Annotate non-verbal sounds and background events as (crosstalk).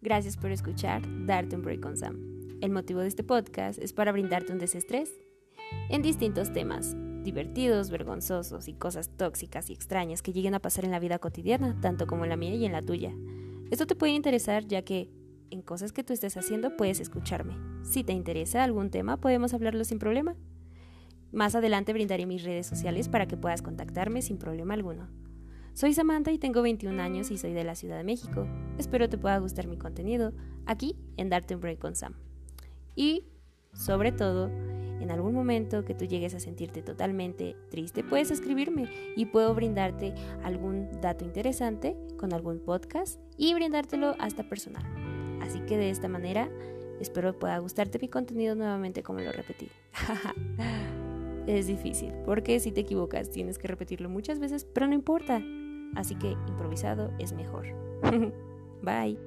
Gracias por escuchar Darte un Break con Sam. El motivo de este podcast es para brindarte un desestrés en distintos temas, divertidos, vergonzosos y cosas tóxicas y extrañas que lleguen a pasar en la vida cotidiana, tanto como en la mía y en la tuya. Esto te puede interesar ya que en cosas que tú estés haciendo puedes escucharme. Si te interesa algún tema, podemos hablarlo sin problema. Más adelante brindaré mis redes sociales para que puedas contactarme sin problema alguno. Soy Samantha y tengo 21 años y soy de la Ciudad de México. Espero te pueda gustar mi contenido aquí en Darte un Break con Sam. Y, sobre todo, en algún momento que tú llegues a sentirte totalmente triste, puedes escribirme y puedo brindarte algún dato interesante con algún podcast y brindártelo hasta personal. Así que de esta manera, espero pueda gustarte mi contenido nuevamente como lo repetí. (laughs) es difícil, porque si te equivocas tienes que repetirlo muchas veces, pero no importa. Así que improvisado es mejor. (laughs) Bye.